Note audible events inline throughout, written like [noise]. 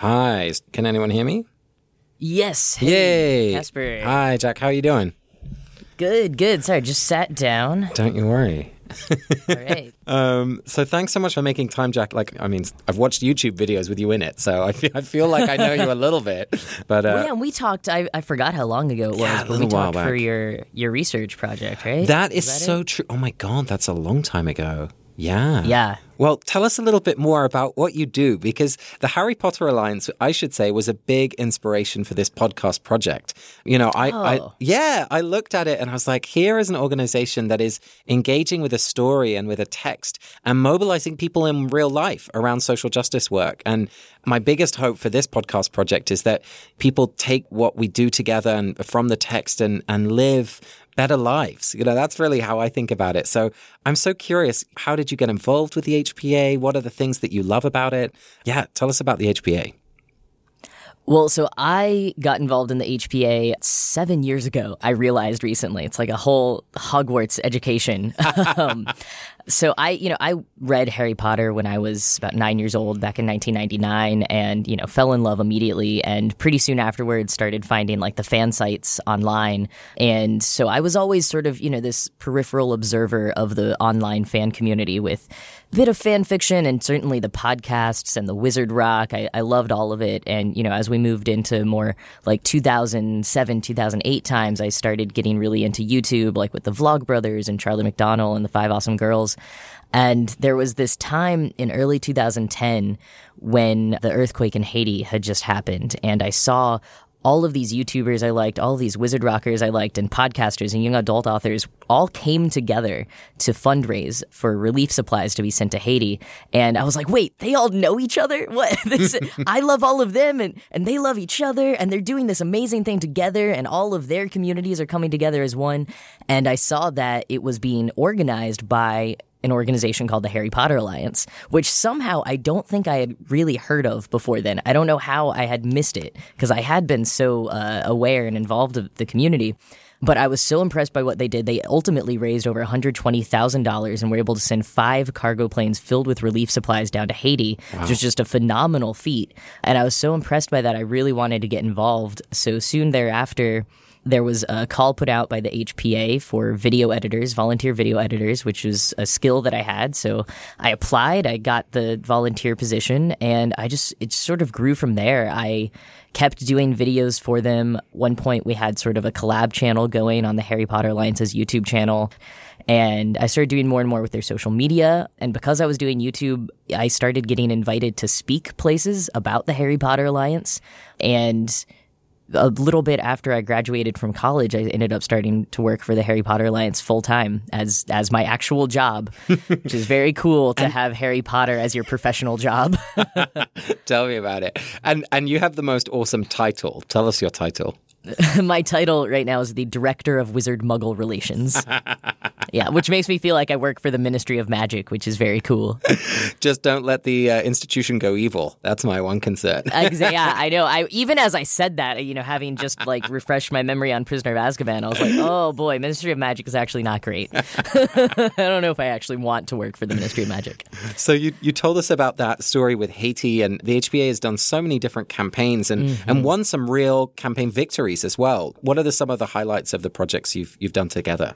Hi. Can anyone hear me? Yes. Hey, Yay. Casper. Hi, Jack. How are you doing? Good, good. Sorry, just sat down. Don't you worry. All right. [laughs] Um, so thanks so much for making time, Jack. Like, I mean, I've watched YouTube videos with you in it, so I feel, I feel like I know you a little bit. [laughs] But uh, well, yeah, and we talked. I, I forgot how long ago it was, Yeah, a but we little while talked for your your research project, right? that is, that so true. Oh my God, that's a long time ago. Yeah. Yeah. Well, tell us a little bit more about what you do because the Harry Potter Alliance, I should say, was a big inspiration for this podcast project. You know, I, I Oh. yeah, I looked at it and I was like, here is an organization that is engaging with a story and with a text and mobilizing people in real life around social justice work. And my biggest hope for this podcast project is that people take what we do together and from the text and, and live better lives. You know, that's really how I think about it. So I'm so curious. How did you get involved with the HPA? What are the things that you love about it? Yeah, tell us about the HPA. Well, so I got involved in the HPA seven years ago. I realized recently it's like a whole Hogwarts education. [laughs] um, so I, you know, I read Harry Potter when I was about nine years old back in 1999, and you know, fell in love immediately. And pretty soon afterwards, started finding like the fan sites online. And so I was always sort of, you know, this peripheral observer of the online fan community with a bit of fan fiction and certainly the podcasts and the Wizard Rock. I, I loved all of it. And you know, as we moved into more like 2007, 2008 times, I started getting really into YouTube, like with the Vlog Brothers and Charlie McDonnell and the Five Awesome Girls. And there was this time in early 2010 when the earthquake in Haiti had just happened, and I saw all of these YouTubers I liked, all of these wizard rockers I liked, and podcasters and young adult authors all came together to fundraise for relief supplies to be sent to Haiti. And I was like, wait, they all know each other? [laughs] What? This, I love all of them and, and they love each other and they're doing this amazing thing together and all of their communities are coming together as one. And I saw that it was being organized by an organization called the Harry Potter Alliance, which somehow I don't think I had really heard of before then. I don't know how I had missed it because I had been so uh, aware and involved of the community. But I was so impressed by what they did. They ultimately raised over $120,000 and were able to send five cargo planes filled with relief supplies down to Haiti, which was just a phenomenal feat. And I was so impressed by that, I really wanted to get involved. So soon thereafter, there was a call put out by the HPA for video editors, volunteer video editors, which was a skill that I had. So I applied, I got the volunteer position, and I just, it sort of grew from there. I kept doing videos for them. One point, we had sort of a collab channel going on the Harry Potter Alliance's YouTube channel. And I started doing more and more with their social media. And because I was doing YouTube, I started getting invited to speak places about the Harry Potter Alliance. And a little bit after I graduated from college, I ended up starting to work for the Harry Potter Alliance full time as as my actual job, [laughs] which is very cool to have Harry Potter as your professional job. [laughs] Tell me about it. And and you have the most awesome title. Tell us your title. [laughs] my title right now is the Director of Wizard Muggle Relations. [laughs] yeah, which makes me feel like I work for the Ministry of Magic, which is very cool. [laughs] Just don't let the uh, institution go evil. That's my one concern. Yeah, I know. I even as I said that, you know, having just like refreshed my memory on Prisoner of Azkaban, I was like, oh boy, Ministry of Magic is actually not great. I don't know if I actually want to work for the Ministry of Magic. So you you told us about that story with Haiti, and the HPA has done so many different campaigns and and won some real campaign victories as well. What are the, some of the highlights of the projects you've you've done together?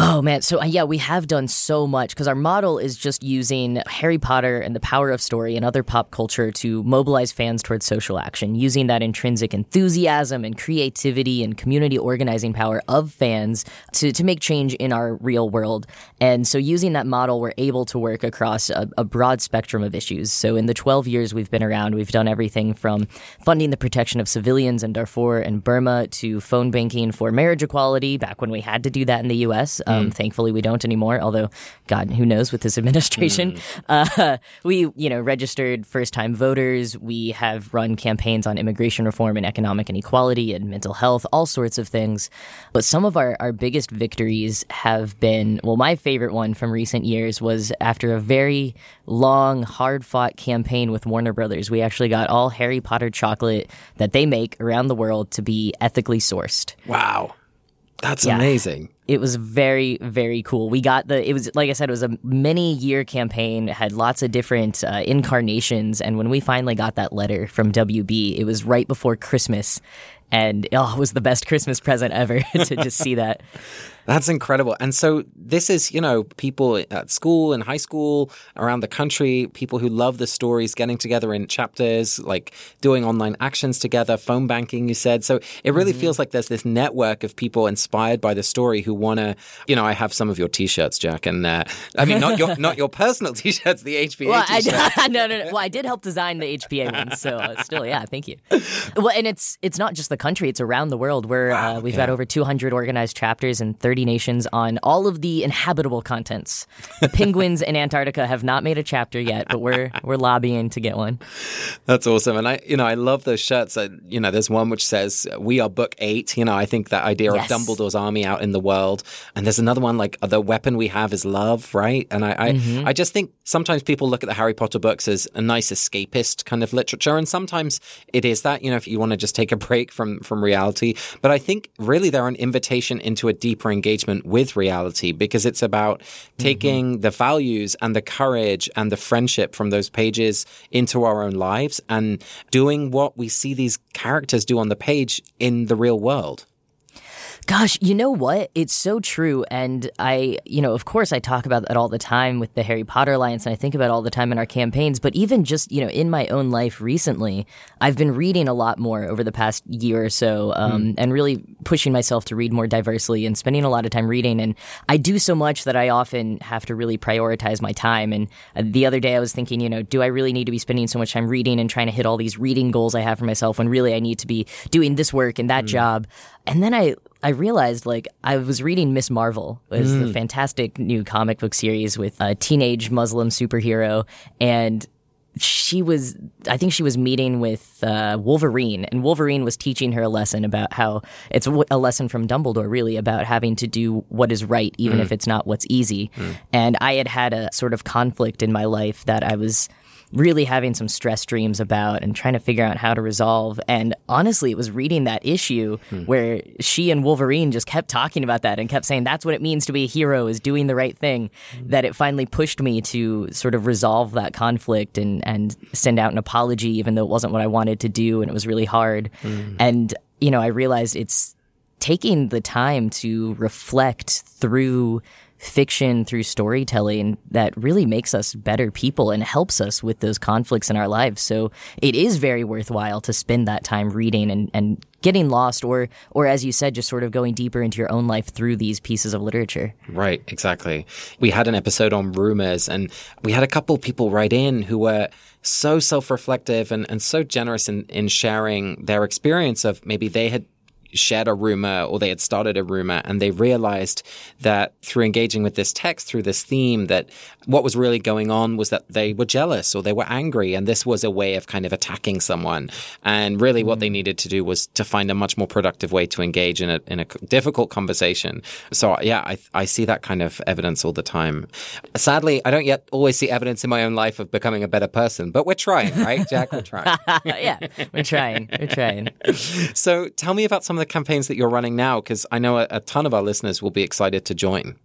Oh man, so uh, yeah, we have done so much because our model is just using Harry Potter and the power of story and other pop culture to mobilize fans towards social action, using that intrinsic enthusiasm and creativity and community organizing power of fans to, to make change in our real world. And so, using that model, we're able to work across a, a broad spectrum of issues. So, in the 12 years we've been around, we've done everything from funding the protection of civilians in Darfur and Burma to phone banking for marriage equality back when we had to do that in the US. Um, Thankfully, we don't anymore, although, God, who knows with this [laughs] administration. Uh, we, you know, registered first time voters. We have run campaigns on immigration reform and economic inequality and mental health, all sorts of things. But some of our, our biggest victories have been well, my favorite one from recent years was after a very long, hard fought campaign with Warner Brothers. We actually got all Harry Potter chocolate that they make around the world to be ethically sourced. Wow, that's Yeah. amazing. It was very very cool. We got the it was like I said it was a many year campaign, had lots of different uh, incarnations, and when we finally got that letter from WB, it was right before Christmas, and oh, it was the best Christmas present ever [laughs] to just see that. That's incredible. And so this is, you know, people at school and high school around the country, people who love the stories getting together in chapters, like doing online actions together, phone banking, you said. So it really mm-hmm. feels like there's this network of people inspired by the story who want to, you know, I have some of your t-shirts, Jack, and uh, I mean, not your, not your personal [laughs] t-shirts, the HPA well, t-shirts. I, [laughs] no, no, no. Well, I did help design the HPA ones. So uh, still, yeah, thank you. Well, and it's, it's not just the country, it's around the world where wow, uh, we've yeah. got over 200 organized chapters in 30 30 nations on all of the inhabitable continents. The [laughs] penguins in Antarctica have not made a chapter yet, but we're we're lobbying to get one. That's awesome, and I you know I love those shirts. I, you know, there's one which says "We are Book Eight. You know, I think that idea yes. of Dumbledore's army out in the world, and there's another one like the weapon we have is love, right? And I I, mm-hmm. I just think sometimes people look at the Harry Potter books as a nice escapist kind of literature, and sometimes it is that. You know, if you want to just take a break from from reality, but I think really they're an invitation into a deeper engagement engagement with reality because it's about taking mm-hmm. the values and the courage and the friendship from those pages into our own lives and doing what we see these characters do on the page in the real world. Gosh, you know what? It's so true. And I, you know, of course, I talk about that all the time with the Harry Potter Alliance, and I think about all the time in our campaigns. But even just, you know, in my own life recently, I've been reading a lot more over the past year or so um, mm. and really pushing myself to read more diversely and spending a lot of time reading. And I do so much that I often have to really prioritize my time. And uh, the other day I was thinking, you know, do I really need to be spending so much time reading and trying to hit all these reading goals I have for myself when really I need to be doing this work and that mm. job? And then I I realized like I was reading Ms. Marvel, was mm. the fantastic new comic book series with a teenage Muslim superhero, and she was I think she was meeting with uh, Wolverine, and Wolverine was teaching her a lesson about how it's a lesson from Dumbledore, really about having to do what is right, even mm. if it's not what's easy. Mm. And I had had a sort of conflict in my life that I was really having some stress dreams about and trying to figure out how to resolve. And honestly, it was reading that issue hmm. where she and Wolverine just kept talking about that and kept saying that's what it means to be a hero is doing the right thing. Hmm. That it finally pushed me to sort of resolve that conflict and and send out an apology, even though it wasn't what I wanted to do and it was really hard. Hmm. And you know, I realized it's taking the time to reflect through fiction through storytelling that really makes us better people and helps us with those conflicts in our lives. So it is very worthwhile to spend that time reading and, and getting lost or or as you said just sort of going deeper into your own life through these pieces of literature right exactly we had an episode on rumors and we had a couple people write in who were so self-reflective and, and so generous in, in sharing their experience of maybe they had shared a rumor or they had started a rumor and they realized that through engaging with this text, through this theme, that what was really going on was that they were jealous or they were angry. And this was a way of kind of attacking someone. And really what they mm. needed to do was to find a much more productive way to engage in a, in a difficult conversation. So yeah, I, I see that kind of evidence all the time. Sadly, I don't yet always see evidence in my own life of becoming a better person, but we're trying, right, Jack? We're trying. [laughs] yeah, we're trying. We're trying. [laughs] so tell me about some of the campaigns that you're running now? Because I know a, a ton of our listeners will be excited to join.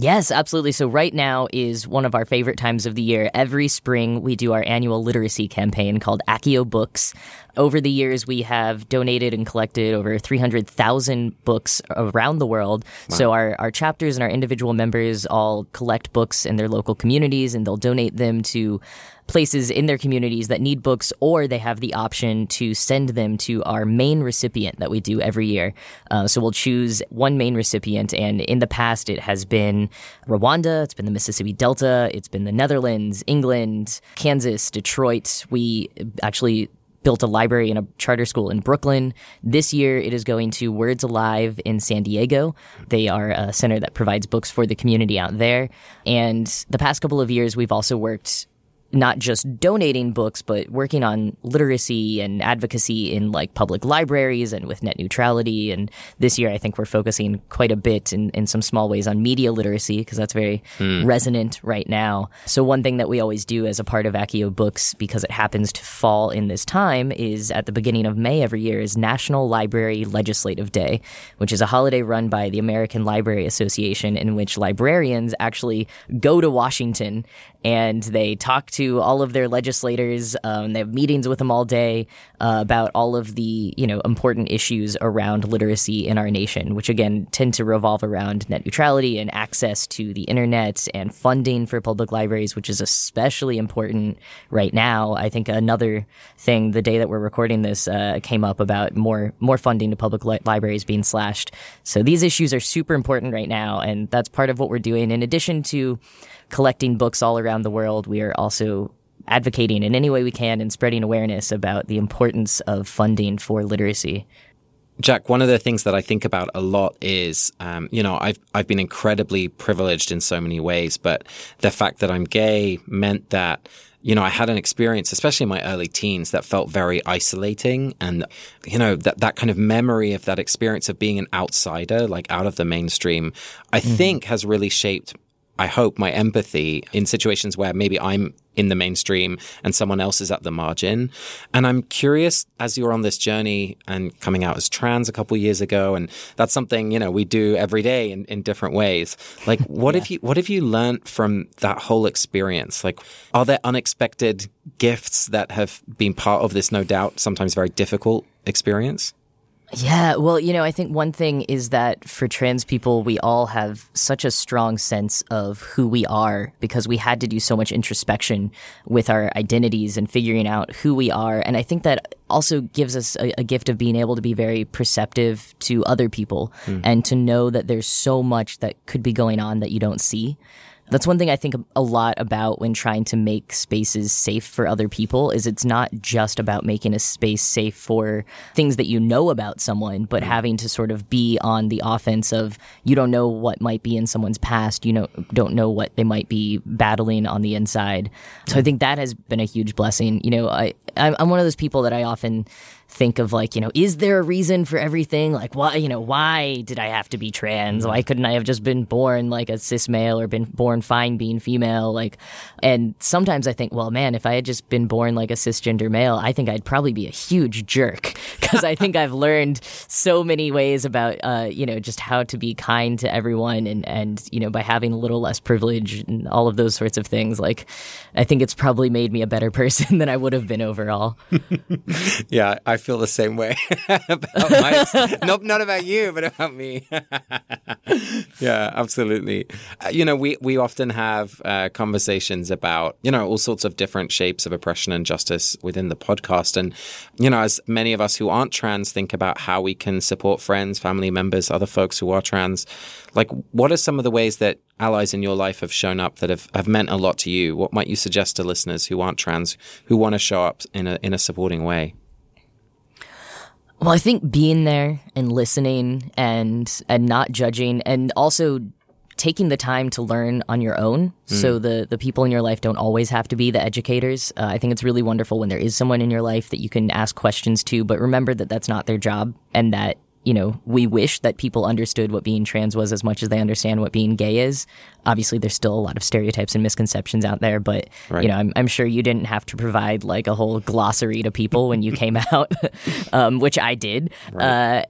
Yes, absolutely. So, right now is one of our favorite times of the year. Every spring, we do our annual literacy campaign called Accio Books. Over the years, we have donated and collected over 300,000 books around the world. Wow. So, our, our chapters and our individual members all collect books in their local communities and they'll donate them to places in their communities that need books, or they have the option to send them to our main recipient that we do every year. Uh, so we'll choose one main recipient, and in the past, it has been Rwanda, it's been the Mississippi Delta, it's been the Netherlands, England, Kansas, Detroit. We actually built a library and a charter school in Brooklyn. This year, it is going to Words Alive in San Diego. They are a center that provides books for the community out there. And the past couple of years, we've also worked not just donating books, but working on literacy and advocacy in like public libraries and with net neutrality. And this year, I think we're focusing quite a bit in, in some small ways on media literacy because that's very mm. resonant right now. So one thing that we always do as a part of Accio Books, because it happens to fall in this time, is at the beginning of May every year is National Library Legislative Day, which is a holiday run by the American Library Association in which librarians actually go to Washington and they talk to all of their legislators. Um, they have meetings with them all day uh, about all of the you know important issues around literacy in our nation, which again tend to revolve around net neutrality and access to the internet and funding for public libraries, which is especially important right now. I think another thing the day that we're recording this uh, came up about more more funding to public li- libraries being slashed. So these issues are super important right now, and that's part of what we're doing. In addition to collecting books all around the world, we are also advocating in any way we can and spreading awareness about the importance of funding for literacy. Jack, one of the things that I think about a lot is, um, you know, I've I've been incredibly privileged in so many ways, but the fact that I'm gay meant that you know, I had an experience, especially in my early teens, that felt very isolating. And, you know, that, that kind of memory of that experience of being an outsider, like out of the mainstream, I mm-hmm. think has really shaped I hope, my empathy in situations where maybe I'm in the mainstream and someone else is at the margin. And I'm curious as you're on this journey and coming out as trans a couple years ago, and that's something, you know, we do every day in, in different ways. Like [laughs] what yeah. have you what have you learned from that whole experience? Like are there unexpected gifts that have been part of this no doubt sometimes very difficult experience? Yeah, well, you know, I think one thing is that for trans people, we all have such a strong sense of who we are because we had to do so much introspection with our identities and figuring out who we are. And I think that also gives us a, a gift of being able to be very perceptive to other people mm. and to know that there's so much that could be going on that you don't see. That's one thing I think a lot about when trying to make spaces safe for other people is it's not just about making a space safe for things that you know about someone, but mm-hmm. having to sort of be on the offense of you don't know what might be in someone's past, you know don't know what they might be battling on the inside. So I think that has been a huge blessing. You know, I I'm one of those people that I often think of like, you know, is there a reason for everything? Like, why, you know, why did I have to be trans? Why couldn't I have just been born like a cis male or been born fine being female? Like, and sometimes I think, well, man, if I had just been born like a cisgender male, I think I'd probably be a huge jerk [laughs] because I think I've learned so many ways about, uh, you know, just how to be kind to everyone and, and, you know, by having a little less privilege and all of those sorts of things. Like, I think it's probably made me a better [laughs] person than I would have been overall. [laughs] yeah, I feel the same way [laughs] about my, not, not about you, but about me. [laughs] yeah, absolutely. Uh, you know, we, we often have uh, conversations about, you know, all sorts of different shapes of oppression and justice within the podcast. And, you know, as many of us who aren't trans think about how we can support friends, family members, other folks who are trans, like what are some of the ways that allies in your life have shown up that have, have meant a lot to you? What might you suggest to listeners who aren't trans, who want to show up in a, in a supporting way? Well, I think being there and listening and and not judging and also taking the time to learn on your own. Mm. So the the people in your life don't always have to be the educators. Uh, I think it's really wonderful when there is someone in your life that you can ask questions to, but remember that that's not their job and that you know, we wish that people understood what being trans was as much as they understand what being gay is. Obviously, there's still a lot of stereotypes and misconceptions out there, but right. you know, I'm, I'm, sure you didn't have to provide like a whole glossary to people when you came [laughs] out, [laughs] um, which I did. Right. Uh,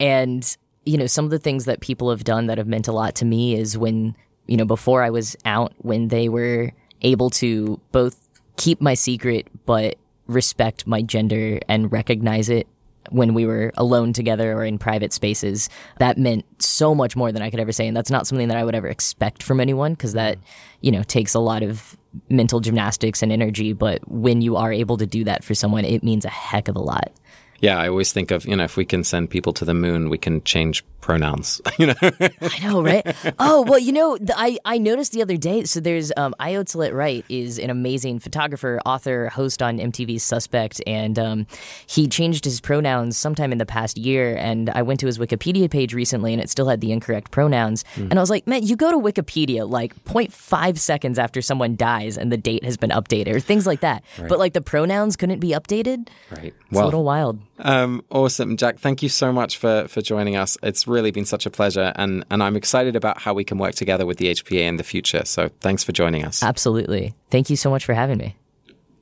and you know, some of the things that people have done that have meant a lot to me is when you know before I was out, when they were able to both keep my secret but respect my gender and recognize it when we were alone together or in private spaces. That meant so much more than I could ever say. And that's not something that I would ever expect from anyone because that, you know, takes a lot of mental gymnastics and energy. But when you are able to do that for someone, it means a heck of a lot. Yeah, I always think of, you know, if we can send people to the moon, we can change pronouns. [laughs] you know, I know, right? Oh well, you know, the, I I noticed the other day. So there's um, Ayodeslit Wright is an amazing photographer, author, host on MTV's Suspect, and um, he changed his pronouns sometime in the past year. And I went to his Wikipedia page recently, and it still had the incorrect pronouns. Mm. And I was like, man, you go to Wikipedia like 0.5 seconds after someone dies, and the date has been updated, or things like that. Right. But like the pronouns couldn't be updated. Right. It's well, a little wild. Um, awesome, Jack. Thank you so much for for joining us. It's really been such a pleasure, and and I'm excited about how we can work together with the HPA in the future. So thanks for joining us. Absolutely. Thank you so much for having me.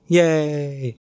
Yay!